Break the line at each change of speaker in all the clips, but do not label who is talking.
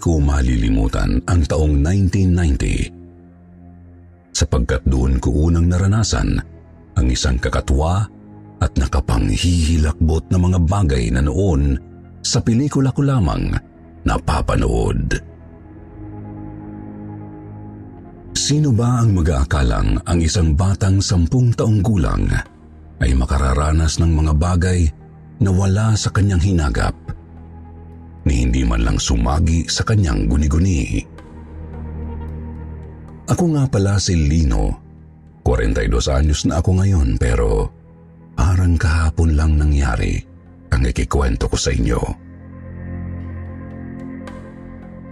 Ko malilimutan ang taong 1990 sapagkat doon ko unang naranasan ang isang kakatwa at nakapanghihilakbot na mga bagay na noon sa pelikula ko lamang napapanood. Sino ba ang mag-aakalang ang isang batang sampung taong gulang ay makararanas ng mga bagay na wala sa kanyang hinagap ni hindi man lang sumagi sa kanyang guni-guni. Ako nga pala si Lino. 42 anyos na ako ngayon pero parang kahapon lang nangyari ang ikikwento ko sa inyo.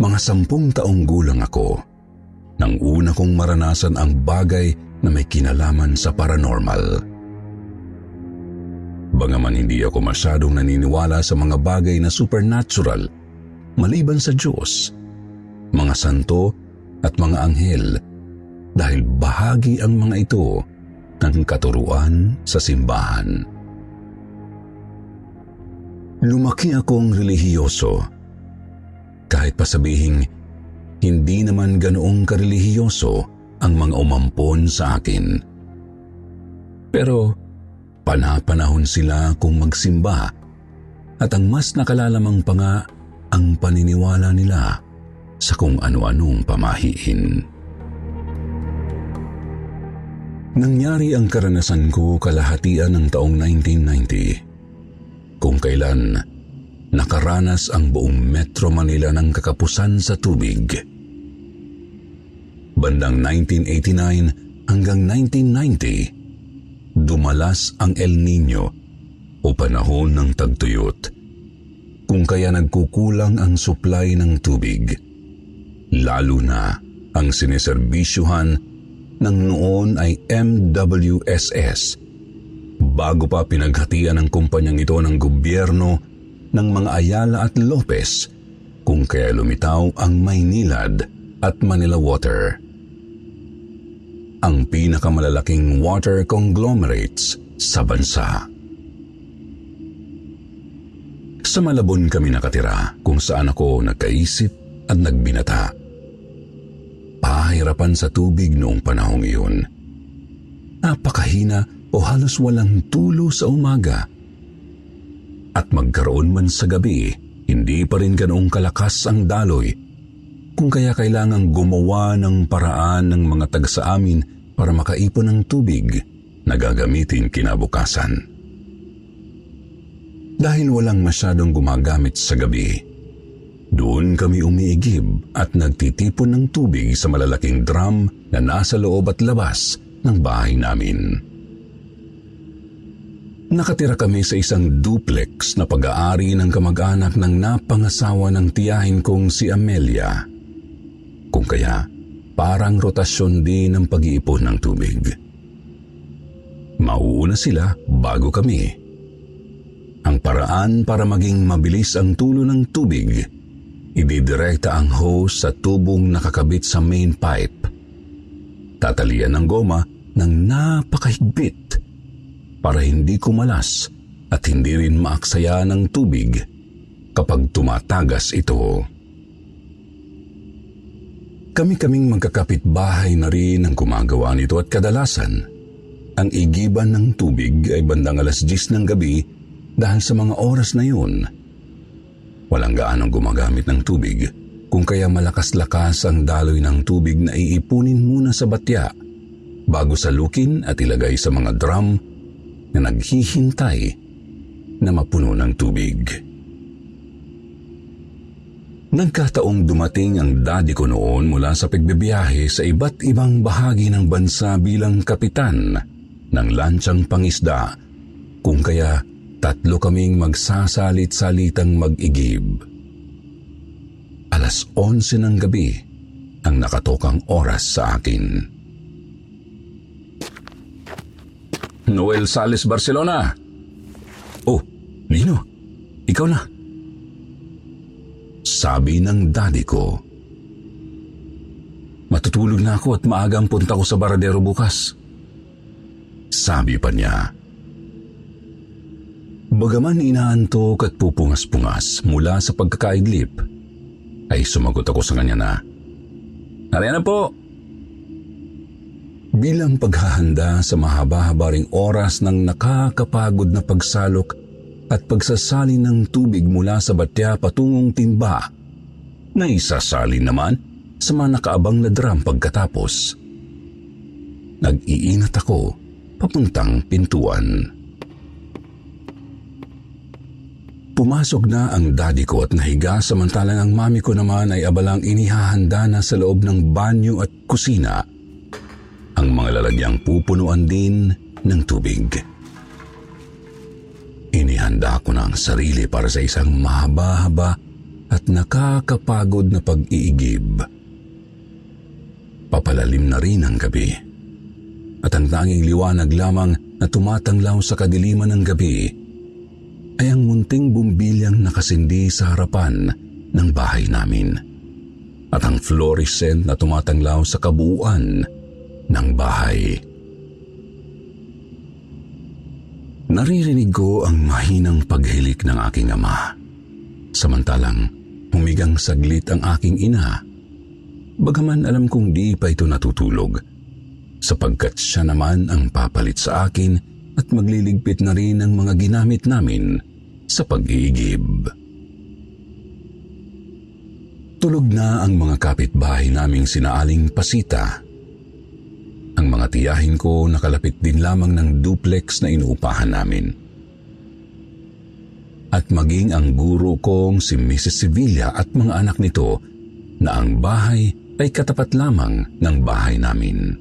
Mga sampung taong gulang ako nang una kong maranasan ang bagay na may kinalaman sa paranormal. Bangaman hindi ako masyadong naniniwala sa mga bagay na supernatural maliban sa Diyos, mga santo at mga anghel dahil bahagi ang mga ito ng katuruan sa simbahan. Lumaki akong relihiyoso. Kahit pa sabihing hindi naman ganoong karelihiyoso ang mga umampon sa akin. Pero Panapanahon sila kung magsimba at ang mas nakalalamang pa nga ang paniniwala nila sa kung ano-anong pamahiin. Nangyari ang karanasan ko kalahatian ng taong 1990 kung kailan nakaranas ang buong Metro Manila ng kakapusan sa tubig. Bandang 1989 hanggang 1990, dumalas ang El Nino o panahon ng tagtuyot, kung kaya nagkukulang ang supply ng tubig. Lalo na ang sineserbisyuhan ng noon ay MWSS bago pa pinaghatian ng kumpanyang ito ng gobyerno ng mga Ayala at Lopez kung kaya lumitaw ang Maynilad at Manila Water ang pinakamalalaking water conglomerates sa bansa. Sa Malabon kami nakatira kung saan ako nagkaisip at nagbinata. Pahirapan sa tubig noong panahong iyon. Napakahina o halos walang tulo sa umaga. At magkaroon man sa gabi, hindi pa rin ganoong kalakas ang daloy kung kaya kailangang gumawa ng paraan ng mga taga sa amin para makaipon ng tubig na gagamitin kinabukasan. Dahil walang masyadong gumagamit sa gabi, doon kami umiigib at nagtitipon ng tubig sa malalaking drum na nasa loob at labas ng bahay namin. Nakatira kami sa isang duplex na pag-aari ng kamag-anak ng napangasawa ng tiyahin kong si Amelia. Kung kaya, parang rotasyon din ng pag-iipon ng tubig. Mauuna sila bago kami. Ang paraan para maging mabilis ang tulo ng tubig, ididirekta ang hose sa tubong nakakabit sa main pipe. Tatalian ng goma ng napakahigpit para hindi kumalas at hindi rin maaksaya ng tubig kapag tumatagas ito. Kami-kaming magkakapit bahay na rin ang gumagawa nito at kadalasan, ang igiban ng tubig ay bandang alas 10 ng gabi dahil sa mga oras na yun. Walang gaanong gumagamit ng tubig kung kaya malakas-lakas ang daloy ng tubig na iipunin muna sa batya bago salukin at ilagay sa mga drum na naghihintay na mapuno ng tubig. Nagkataong dumating ang daddy ko noon mula sa pagbibiyahe sa iba't ibang bahagi ng bansa bilang kapitan ng lansyang pangisda kung kaya tatlo kaming magsasalit-salitang mag-igib. Alas 11 ng gabi ang nakatokang oras sa akin. Noel Sales Barcelona. Oh, Lino, ikaw na. Sabi ng daddy ko. Matutulog na ako at maagang punta ko sa baradero bukas. Sabi pa niya. Bagaman inaantok at pupungas-pungas mula sa pagkakaidlip, ay sumagot ako sa kanya na, Nariyan na po! Bilang paghahanda sa mahaba-haba ring oras ng nakakapagod na pagsalok at pagsasali ng tubig mula sa batya patungong timba na isasali naman sa mga nakaabang na drum pagkatapos. Nag-iinat ako papuntang pintuan. Pumasok na ang daddy ko at nahiga samantalang ang mami ko naman ay abalang inihahanda na sa loob ng banyo at kusina ang mga lalagyang pupunuan din ng tubig. Inihanda ko na ang sarili para sa isang mahaba-haba at nakakapagod na pag-iigib. Papalalim na rin ang gabi. At ang tanging liwanag lamang na tumatanglaw sa kadiliman ng gabi ay ang munting bumbilyang nakasindi sa harapan ng bahay namin at ang fluorescent na tumatanglaw sa kabuuan ng bahay. Naririnig ko ang mahinang paghilik ng aking ama. Samantalang humigang saglit ang aking ina. Bagaman alam kong di pa ito natutulog. Sapagkat siya naman ang papalit sa akin at magliligpit na rin ng mga ginamit namin sa pag-iigib. Tulog na ang mga kapitbahay naming sinaaling pasita ang mga tiyahin ko nakalapit din lamang ng duplex na inuupahan namin. At maging ang guro kong si Mrs. Sevilla at mga anak nito na ang bahay ay katapat lamang ng bahay namin.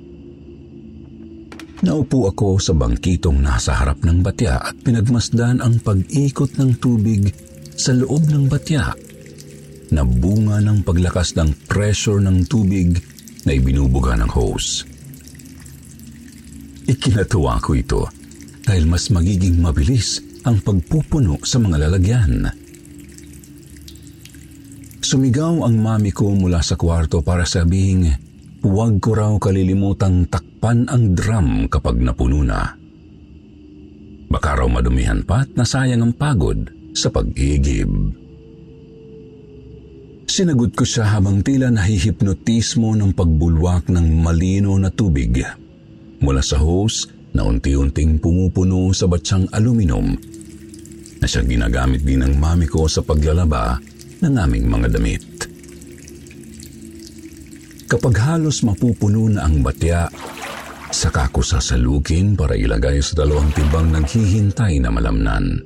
Naupo ako sa bangkitong nasa harap ng batya at pinagmasdan ang pag-ikot ng tubig sa loob ng batya na bunga ng paglakas ng pressure ng tubig na ibinubuga ng hose. Ikinatuwa ko ito dahil mas magiging mabilis ang pagpupuno sa mga lalagyan. Sumigaw ang mami ko mula sa kwarto para sabing huwag ko raw kalilimutang takpan ang drum kapag napuno na. Baka raw madumihan pa at nasayang ang pagod sa pag-iigib. Sinagot ko siya habang tila nahihipnotismo ng pagbulwak ng malino na tubig mula sa hose na unti-unting pumupuno sa batsyang aluminum na siya ginagamit din ng mami ko sa paglalaba ng aming mga damit. Kapag halos mapupuno na ang batya, saka ko sasalukin para ilagay sa dalawang timbang naghihintay na malamnan.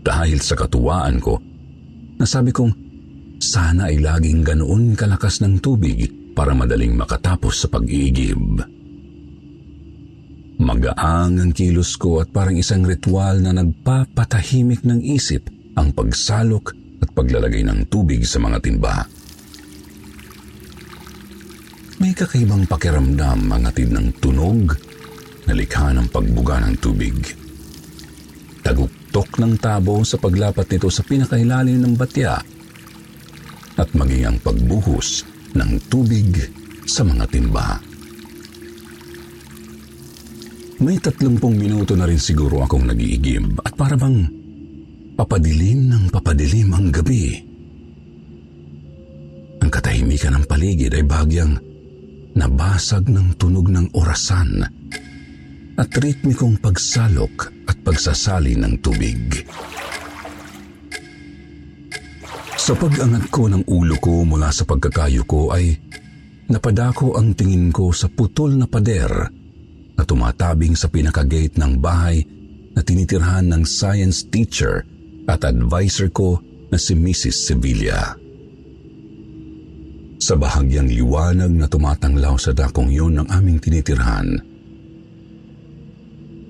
Dahil sa katuwaan ko, nasabi kong sana ay laging ganoon kalakas ng tubig para madaling makatapos sa pag-iigib. Magaang ang kilos ko at parang isang ritual na nagpapatahimik ng isip ang pagsalok at paglalagay ng tubig sa mga timba. May kakaibang pakiramdam ang atid ng tunog na likha ng pagbuga ng tubig. Taguktok ng tabo sa paglapat nito sa pinakailalim ng batya at maging ang pagbuhos ng tubig sa mga timba. May tatlumpong minuto na rin siguro akong nag-iigib at para bang papadilim ng papadilim ang gabi. Ang katahimikan ng paligid ay bagyang nabasag ng tunog ng orasan at ritmikong pagsalok at pagsasali ng tubig. Sa pag-angat ko ng ulo ko mula sa pagkakayo ko ay napadako ang tingin ko sa putol na pader na tumatabing sa pinakagate ng bahay na tinitirhan ng science teacher at advisor ko na si Mrs. Sevilla. Sa bahagyang liwanag na tumatanglaw sa dakong yun ng aming tinitirhan,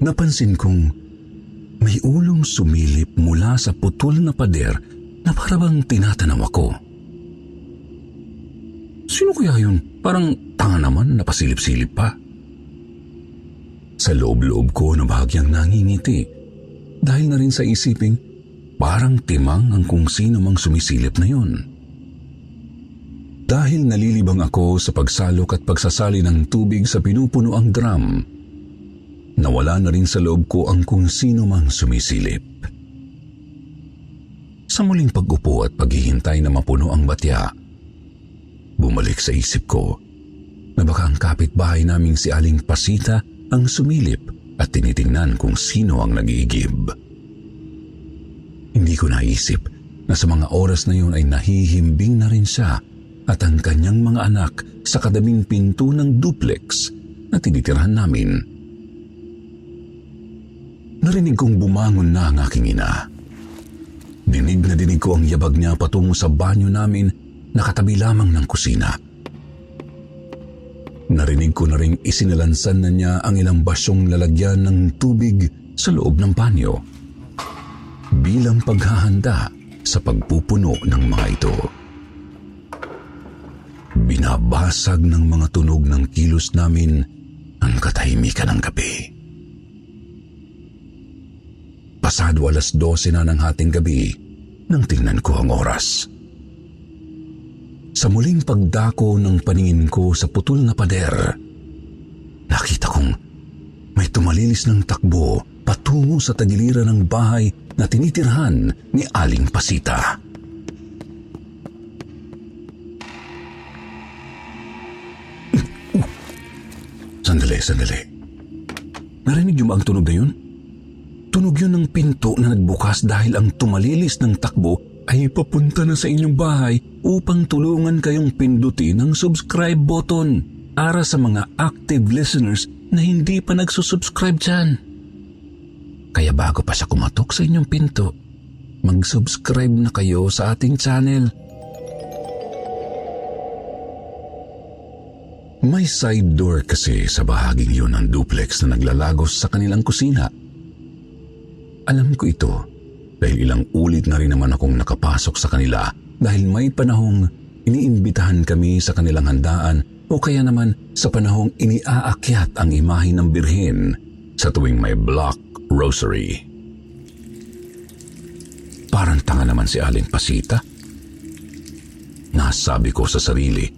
napansin kong may ulong sumilip mula sa putol na pader na parabang tinatanaw ako. Sino kaya yun? Parang tanga naman napasilip-silip pa. Sa loob-loob ko na bahagyang nangingiti dahil na rin sa isiping parang timang ang kung sino mang sumisilip na yun. Dahil nalilibang ako sa pagsalok at pagsasali ng tubig sa pinupuno ang drum, nawala na rin sa loob ko ang kung sino mang sumisilip. Sa muling pag-upo at paghihintay na mapuno ang batya, bumalik sa isip ko na baka ang kapitbahay naming si Aling Pasita ang sumilip at tinitingnan kung sino ang nag-iigib. Hindi ko naisip na sa mga oras na yun ay nahihimbing na rin siya at ang kanyang mga anak sa kadaming pinto ng duplex na tinitirhan namin. Narinig kong bumangon na ang aking ina. Dinig na dinig ko ang yabag niya patungo sa banyo namin na katabi lamang ng kusina. Narinig ko na ring isinilansan na niya ang ilang basyong lalagyan ng tubig sa loob ng banyo bilang paghahanda sa pagpupuno ng mga ito. Binabasag ng mga tunog ng kilos namin ang katahimikan ng gabi. Pasado alas 12 na ng hating gabi nang tingnan ko ang oras. Sa muling pagdako ng paningin ko sa putol na pader, nakita kong may tumalilis ng takbo patungo sa tagiliran ng bahay na tinitirhan ni Aling Pasita. Sandali, sandali. Narinig niyo ang tunog na yun? Tunog yun ng pinto na nagbukas dahil ang tumalilis ng takbo ay papunta na sa inyong bahay upang tulungan kayong pindutin ang subscribe button para sa mga active listeners na hindi pa nagsusubscribe dyan. Kaya bago pa siya kumatok sa inyong pinto, mag-subscribe na kayo sa ating channel. May side door kasi sa bahaging yun ng duplex na naglalagos sa kanilang kusina. Alam ko ito dahil ilang ulit na rin naman akong nakapasok sa kanila dahil may panahong iniimbitahan kami sa kanilang handaan o kaya naman sa panahong iniaakyat ang imahe ng birhen sa tuwing may block rosary. Parang tanga naman si Aling Pasita. Nasabi ko sa sarili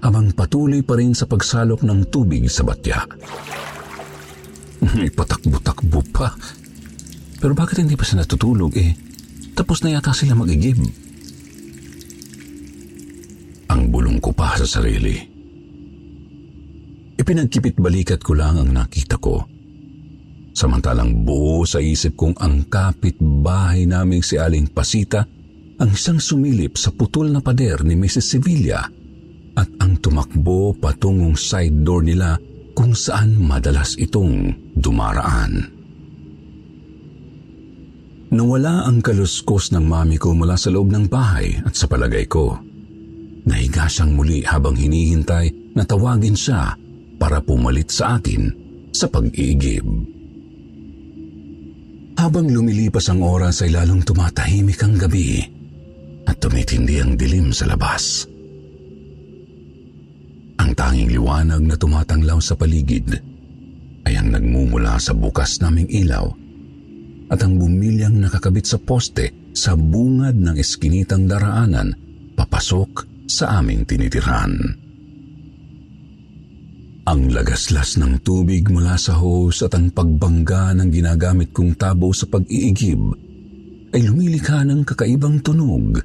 habang patuloy pa rin sa pagsalok ng tubig sa batya. Ipatakbo-takbo pa pero bakit hindi pa siya natutulog eh? Tapos na yata sila magigib. Ang bulong ko pa sa sarili. Ipinagkipit balikat ko lang ang nakita ko. Samantalang buo sa isip kong ang kapit-bahay naming si Aling Pasita ang isang sumilip sa putol na pader ni Mrs. Sevilla at ang tumakbo patungong side door nila kung saan madalas itong dumaraan. Nawala ang kaluskos ng mami ko mula sa loob ng bahay at sa palagay ko. Nahiga siyang muli habang hinihintay na tawagin siya para pumalit sa akin sa pag-iigib. Habang lumilipas ang oras ay lalong tumatahimik ang gabi at tumitindi ang dilim sa labas. Ang tanging liwanag na tumatanglaw sa paligid ay ang nagmumula sa bukas naming ilaw at ang bumilyang nakakabit sa poste sa bungad ng eskinitang daraanan papasok sa aming tinitirhan. Ang lagaslas ng tubig mula sa hose at ang pagbangga ng ginagamit kong tabo sa pag-iigib ay lumilikha ng kakaibang tunog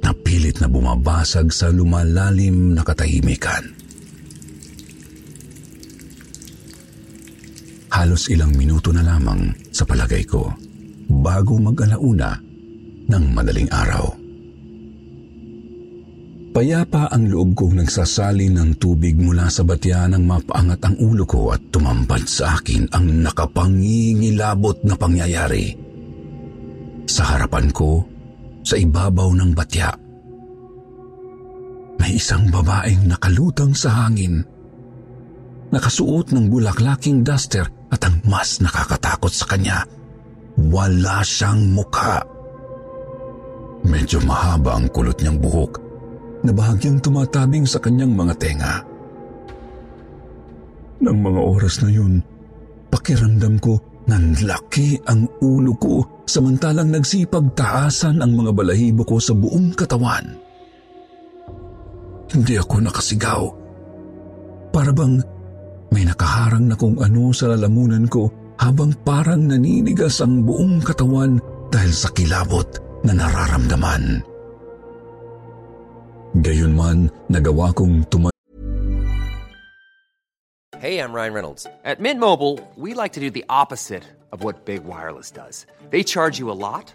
na pilit na bumabasag sa lumalalim na katahimikan. Halos ilang minuto na lamang sa palagay ko bago mag-alauna ng madaling araw. Payapa ang loob kong nagsasali ng tubig mula sa batya nang mapaangat ang ulo ko at tumambad sa akin ang nakapangingilabot na pangyayari. Sa harapan ko, sa ibabaw ng batya. May isang babaeng nakalutang sa hangin. Nakasuot ng bulaklaking duster at ang mas nakakatakot sa kanya, wala siyang mukha. Medyo mahaba ang kulot niyang buhok na bahagyang tumatabing sa kanyang mga tenga. Nang mga oras na yun, pakiramdam ko nanlaki ang ulo ko samantalang nagsipag taasan ang mga balahibo ko sa buong katawan. Hindi ako nakasigaw. Para bang may nakaharang na kung ano sa lalamunan ko habang parang naninigas ang buong katawan dahil sa kilabot na nararamdaman. Gayunman, nagawa kong tuma-
Hey, I'm Ryan Reynolds. At Mint Mobile, we like to do the opposite of what Big Wireless does. They charge you a lot,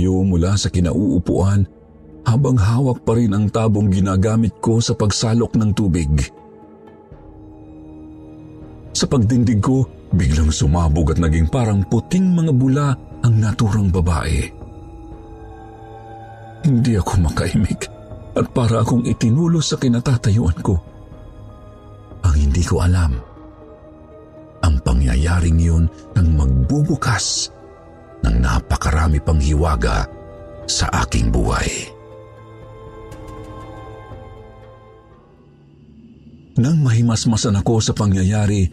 Yo mula sa kinauupuan habang hawak pa rin ang tabong ginagamit ko sa pagsalok ng tubig. Sa pagdindig ko, biglang sumabog at naging parang puting mga bula ang naturang babae. Hindi ako makaimik at para akong itinulos sa kinatatayuan ko. Ang hindi ko alam, ang pangyayaring yun ang magbubukas ng napakarami pang hiwaga sa aking buhay. Nang mahimasmasan ako sa pangyayari,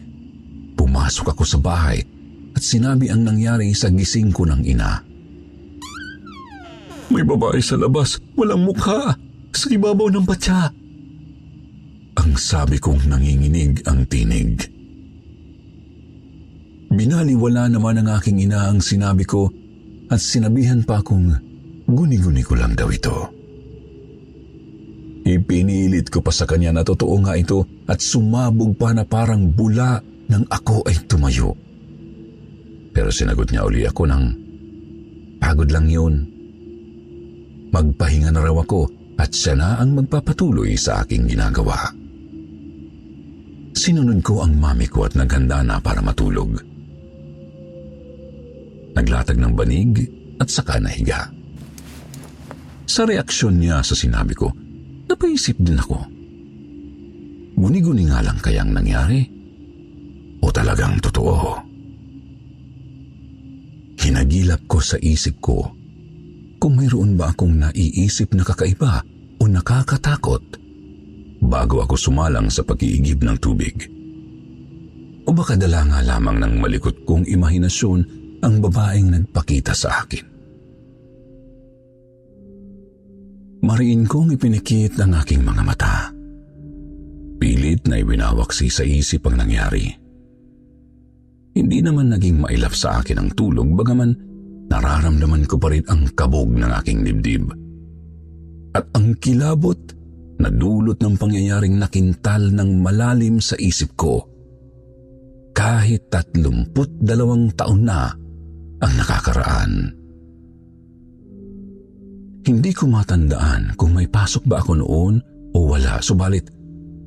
pumasok ako sa bahay at sinabi ang nangyari sa gising ko ng ina. May babae sa labas, walang mukha, sa ibabaw ng batya. Ang sabi kong nanginginig ang tinig. Binaliwala naman ng aking ina ang sinabi ko at sinabihan pa akong guni-guni ko lang daw ito. Ipinilit ko pa sa kanya na totoo nga ito at sumabog pa na parang bula nang ako ay tumayo. Pero sinagot niya uli ako ng, pagod lang yun. Magpahinga na raw ako at siya na ang magpapatuloy sa aking ginagawa. Sinunod ko ang mami ko at naghanda na para matulog. Naglatag ng banig at saka nahiga. Sa reaksyon niya sa sinabi ko, napaisip din ako. Guni-guni nga lang kayang nangyari? O talagang totoo? Hinagilap ko sa isip ko kung mayroon ba akong naiisip na kakaiba o nakakatakot bago ako sumalang sa pag-iigib ng tubig. O baka dala nga lamang ng malikot kong imahinasyon ang babaeng nagpakita sa akin. Mariin kong ipinikit ang aking mga mata. Pilit na ibinawaksi sa isip ang nangyari. Hindi naman naging mailap sa akin ang tulog bagaman nararamdaman ko pa rin ang kabog ng aking dibdib. At ang kilabot na dulot ng pangyayaring nakintal ng malalim sa isip ko. Kahit tatlumput dalawang taon na ang nakakaraan. Hindi ko matandaan kung may pasok ba ako noon o wala, subalit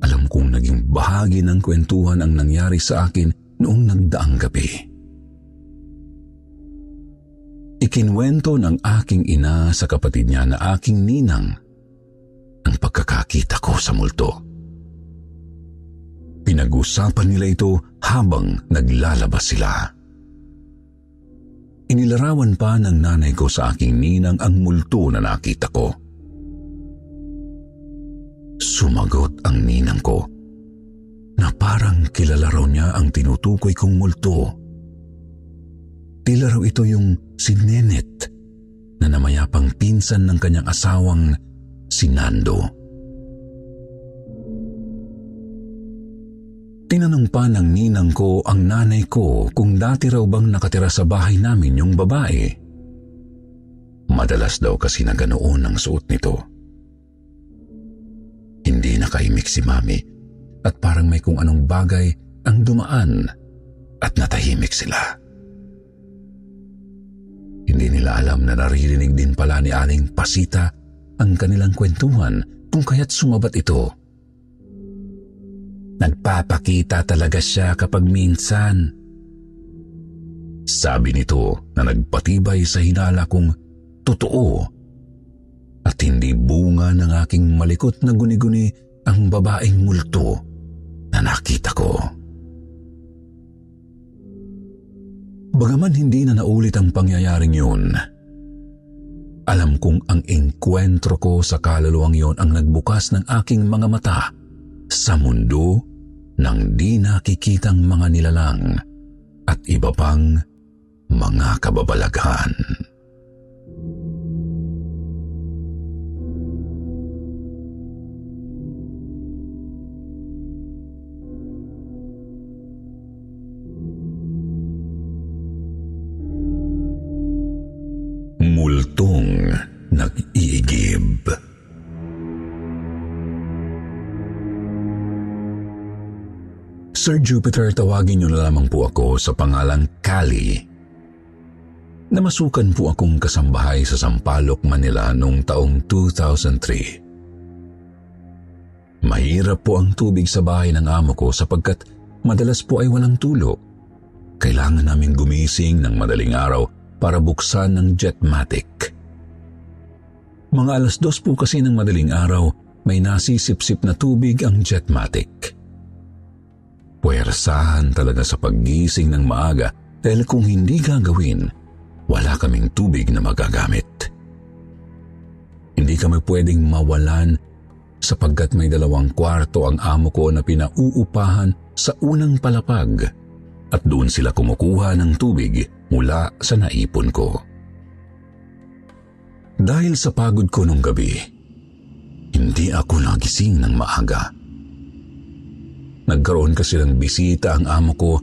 alam kong naging bahagi ng kwentuhan ang nangyari sa akin noong nagdaang gabi. Ikinwento ng aking ina sa kapatid niya na aking ninang ang pagkakakita ko sa multo. Pinag-usapan nila ito habang naglalabas sila. Inilarawan pa ng nanay ko sa aking ninang ang multo na nakita ko. Sumagot ang ninang ko na parang kilala raw niya ang tinutukoy kong multo. Tila raw ito yung si Nenet na namayapang pinsan ng kanyang asawang si Nando. Tinanong pa ng ninang ko ang nanay ko kung dati raw bang nakatira sa bahay namin yung babae. Madalas daw kasi na ganoon ang suot nito. Hindi nakaimik si mami at parang may kung anong bagay ang dumaan at natahimik sila. Hindi nila alam na naririnig din pala ni Aling Pasita ang kanilang kwentuhan kung kaya't sumabat ito. Nagpapakita talaga siya kapag minsan. Sabi nito na nagpatibay sa hinala kong totoo at hindi bunga ng aking malikot na guni-guni ang babaeng multo na nakita ko. Bagaman hindi na naulit ang pangyayaring yun, alam kong ang enkwentro ko sa kaluluwang yon ang nagbukas ng aking mga mata sa mundo ng di nakikitang mga nilalang at iba pang mga kababalaghan. Sir Jupiter, tawagin niyo na lamang po ako sa pangalang Kali. Namasukan po akong kasambahay sa Sampaloc, Manila noong taong 2003. Mahirap po ang tubig sa bahay ng amo ko sapagkat madalas po ay walang tulo. Kailangan namin gumising ng madaling araw para buksan ng jetmatic. Mga alas dos po kasi ng madaling araw, may nasisip-sip na tubig ang jetmatic. Puwersahan talaga sa paggising ng maaga dahil kung hindi gagawin, wala kaming tubig na magagamit. Hindi kami pwedeng mawalan sapagkat may dalawang kwarto ang amo ko na pinauupahan sa unang palapag at doon sila kumukuha ng tubig mula sa naipon ko. Dahil sa pagod ko nung gabi, hindi ako nagising ng maaga. Nagkaroon kasi ng bisita ang amo ko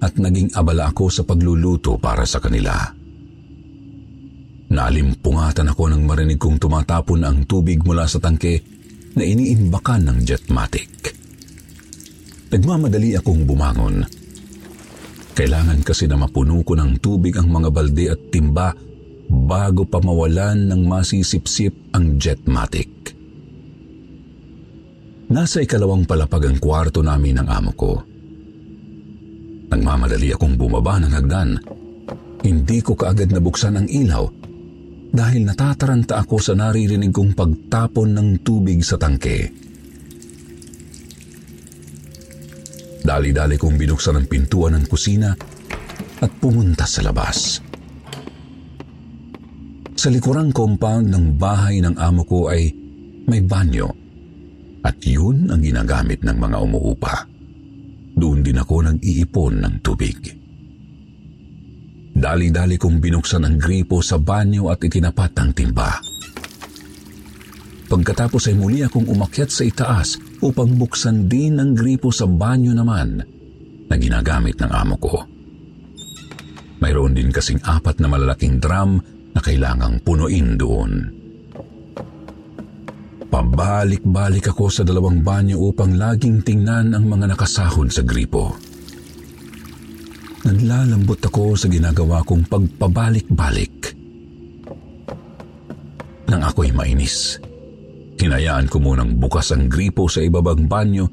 at naging abala ako sa pagluluto para sa kanila. Naalimpungatan ako nang marinig kong tumatapon ang tubig mula sa tangke na iniimbakan ng jetmatic. Nagmamadali akong bumangon kailangan kasi na mapuno ko ng tubig ang mga balde at timba bago pa mawalan ng masisipsip ang jetmatic. Nasa ikalawang palapag ang kwarto namin ng amo ko. Nagmamadali akong bumaba ng hagdan. Hindi ko kaagad nabuksan ang ilaw dahil natataranta ako sa naririnig kong pagtapon ng tubig sa tangke. Dali-dali kong binuksan ang pintuan ng kusina at pumunta sa labas. Sa likurang compound ng bahay ng amo ko ay may banyo at yun ang ginagamit ng mga umuupa. Doon din ako nag-iipon ng tubig. Dali-dali kong binuksan ang gripo sa banyo at itinapat ang timba. Pagkatapos ay muli akong umakyat sa itaas upang buksan din ang gripo sa banyo naman na ginagamit ng amo ko. Mayroon din kasing apat na malalaking drum na kailangang punuin doon. Pabalik-balik ako sa dalawang banyo upang laging tingnan ang mga nakasahod sa gripo. Naglalambot ako sa ginagawa kong pagpabalik-balik. Nang ako'y mainis. Hinayaan ko munang bukas ang gripo sa ibabang banyo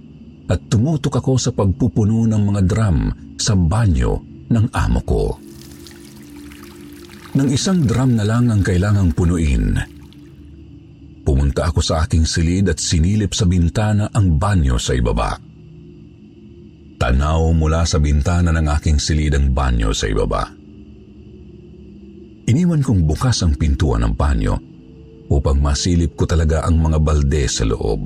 at tumutok ako sa pagpupuno ng mga drum sa banyo ng amo ko. Nang isang drum na lang ang kailangang punuin, pumunta ako sa aking silid at sinilip sa bintana ang banyo sa ibaba. Tanaw mula sa bintana ng aking silid ang banyo sa ibaba. Iniwan kong bukas ang pintuan ng banyo upang masilip ko talaga ang mga balde sa loob.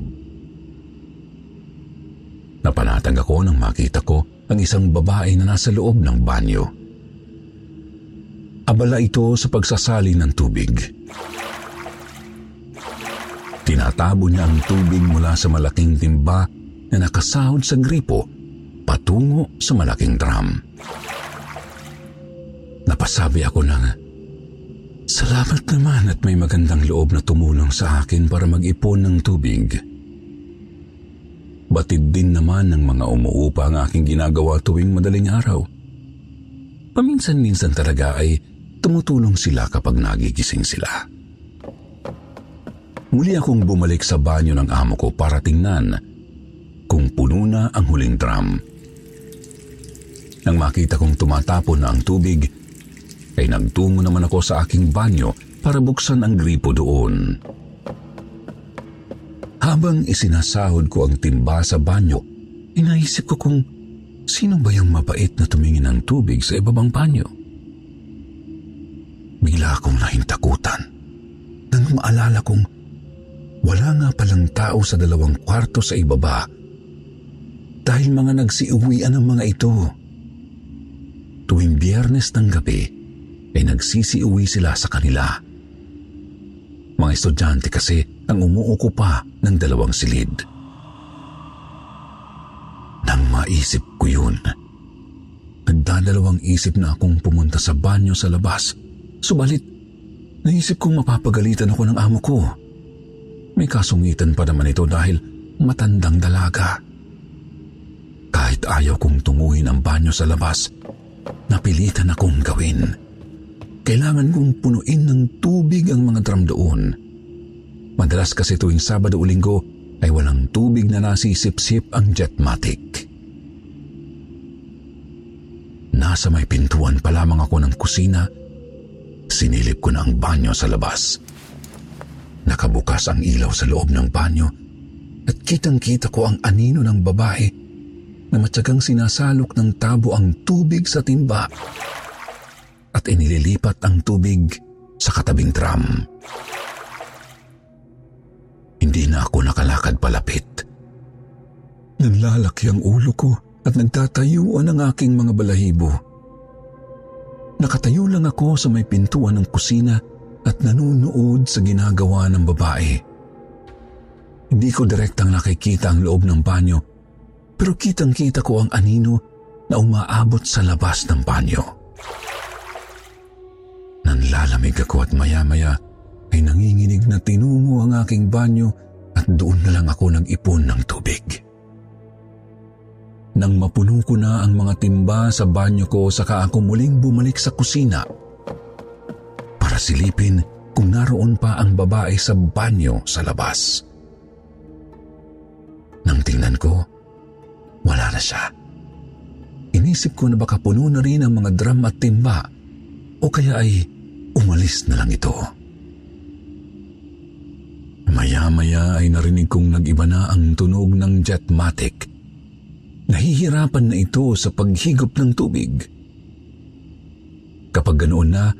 Napanatag ako nang makita ko ang isang babae na nasa loob ng banyo. Abala ito sa pagsasali ng tubig. Tinatabo niya ang tubig mula sa malaking timba na nakasahod sa gripo patungo sa malaking drum. Napasabi ako ng, Salamat naman at may magandang loob na tumulong sa akin para mag-ipon ng tubig. Batid din naman ng mga umuupa ang aking ginagawa tuwing madaling araw. Paminsan-minsan talaga ay tumutulong sila kapag nagigising sila. Muli akong bumalik sa banyo ng amo ko para tingnan kung puno na ang huling drum. Nang makita kong tumatapon na ang tubig, ay nagtungo naman ako sa aking banyo para buksan ang gripo doon. Habang isinasahod ko ang timba sa banyo, inaisip ko kung sino ba yung mabait na tumingin ng tubig sa ibabang banyo. Bigla akong nahintakutan nang maalala kong wala nga palang tao sa dalawang kwarto sa ibaba dahil mga nagsiuwian ang mga ito. Tuwing biyernes ng gabi, ay nagsisiuwi sila sa kanila. Mga estudyante kasi ang umuukupa ng dalawang silid. Nang maisip ko yun, nagdadalawang isip na akong pumunta sa banyo sa labas. Subalit, naisip kong mapapagalitan ako ng amo ko. May kasungitan pa naman ito dahil matandang dalaga. Kahit ayaw kong tunguhin ang banyo sa labas, napilitan akong gawin. Kailangan kong punuin ng tubig ang mga drum doon. Madalas kasi tuwing Sabado o Linggo ay walang tubig na nasisip-sip ang jetmatic. Nasa may pintuan pa lamang ako ng kusina, sinilip ko na ang banyo sa labas. Nakabukas ang ilaw sa loob ng banyo at kitang-kita ko ang anino ng babae na matyagang sinasalok ng tabo ang tubig sa timba at inililipat ang tubig sa katabing drum. Hindi na ako nakalakad palapit. Nanlalaki ang ulo ko at nagtatayuan ang aking mga balahibo. Nakatayo lang ako sa may pintuan ng kusina at nanunood sa ginagawa ng babae. Hindi ko direktang nakikita ang loob ng banyo pero kitang-kita ko ang anino na umaabot sa labas ng banyo. Nanlalamig ako at maya-maya ay nanginginig na tinungo ang aking banyo at doon na lang ako nag-ipon ng tubig. Nang mapuno ko na ang mga timba sa banyo ko saka ako muling bumalik sa kusina para silipin kung naroon pa ang babae sa banyo sa labas. Nang tingnan ko, wala na siya. Inisip ko na baka puno na rin ang mga drum at timba o kaya ay umalis na lang ito. Maya-maya ay narinig kong nag-iba na ang tunog ng jetmatic. Nahihirapan na ito sa paghigop ng tubig. Kapag ganoon na,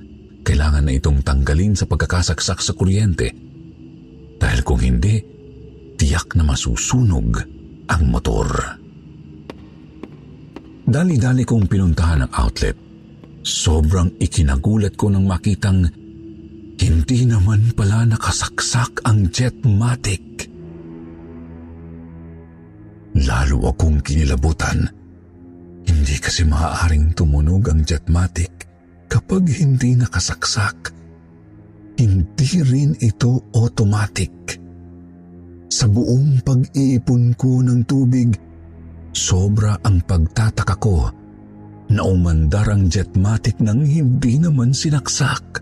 kailangan na itong tanggalin sa pagkakasaksak sa kuryente. Dahil kung hindi, tiyak na masusunog ang motor. Dali-dali kong pinuntahan ang outlet. Sobrang ikinagulat ko nang makitang hindi naman pala nakasaksak ang jetmatic. Lalo akong kinilabutan. Hindi kasi maaaring tumunog ang jetmatic kapag hindi nakasaksak. Hindi rin ito automatic. Sa buong pag-iipon ko ng tubig, Sobra ang pagtataka ko na umandar ang jetmatic nang hindi naman sinaksak.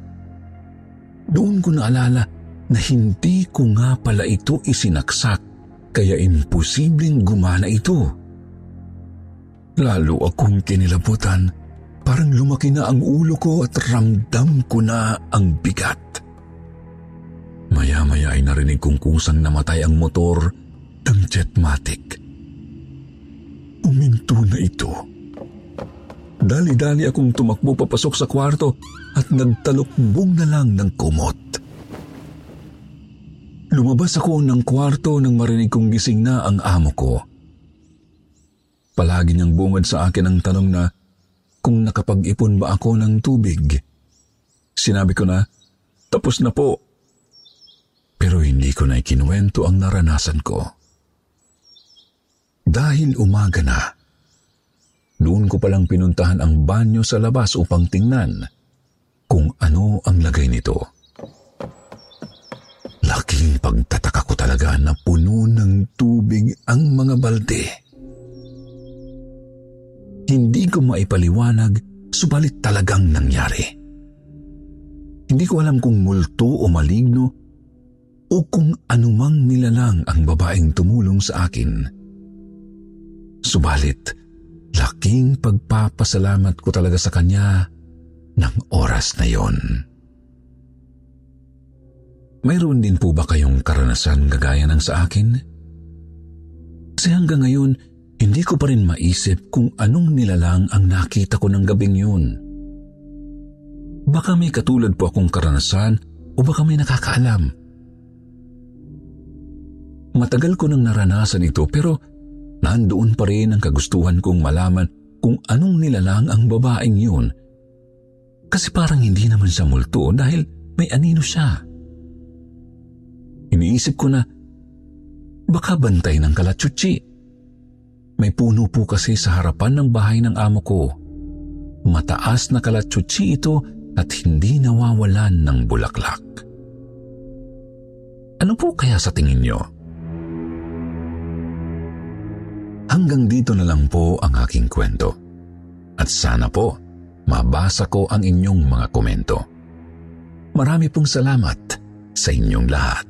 Doon ko naalala na hindi ko nga pala ito isinaksak kaya imposibleng gumana ito. Lalo akong kinilabutan, parang lumaki na ang ulo ko at ramdam ko na ang bigat. Maya-maya ay narinig kong kusang namatay ang motor ng jetmatic. Uminto na ito. Dali-dali akong tumakbo papasok sa kwarto at nagtalukbong na lang ng kumot. Lumabas ako ng kwarto nang marinig kong gising na ang amo ko. Palagi niyang bungad sa akin ang tanong na kung nakapag-ipon ba ako ng tubig. Sinabi ko na, tapos na po. Pero hindi ko na ikinuwento ang naranasan ko. Dahil umaga na, doon ko palang pinuntahan ang banyo sa labas upang tingnan kung ano ang lagay nito. Laking pagtataka ko talaga na puno ng tubig ang mga balde. Hindi ko maipaliwanag, subalit talagang nangyari. Hindi ko alam kung multo o maligno o kung anumang nilalang ang babaeng tumulong sa akin. Subalit, laking pagpapasalamat ko talaga sa kanya ng oras na yon. Mayroon din po ba kayong karanasan gagaya ng sa akin? Kasi hanggang ngayon, hindi ko pa rin maisip kung anong nilalang ang nakita ko ng gabing yun. Baka may katulad po akong karanasan o baka may nakakaalam. Matagal ko nang naranasan ito pero nandoon pa rin ang kagustuhan kong malaman kung anong nilalang ang babaeng yun. Kasi parang hindi naman siya multo dahil may anino siya. Iniisip ko na baka bantay ng kalatsutsi may puno po kasi sa harapan ng bahay ng amo ko. Mataas na kalatsutsi ito at hindi nawawalan ng bulaklak. Ano po kaya sa tingin nyo? Hanggang dito na lang po ang aking kwento. At sana po, mabasa ko ang inyong mga komento. Marami pong salamat sa inyong lahat.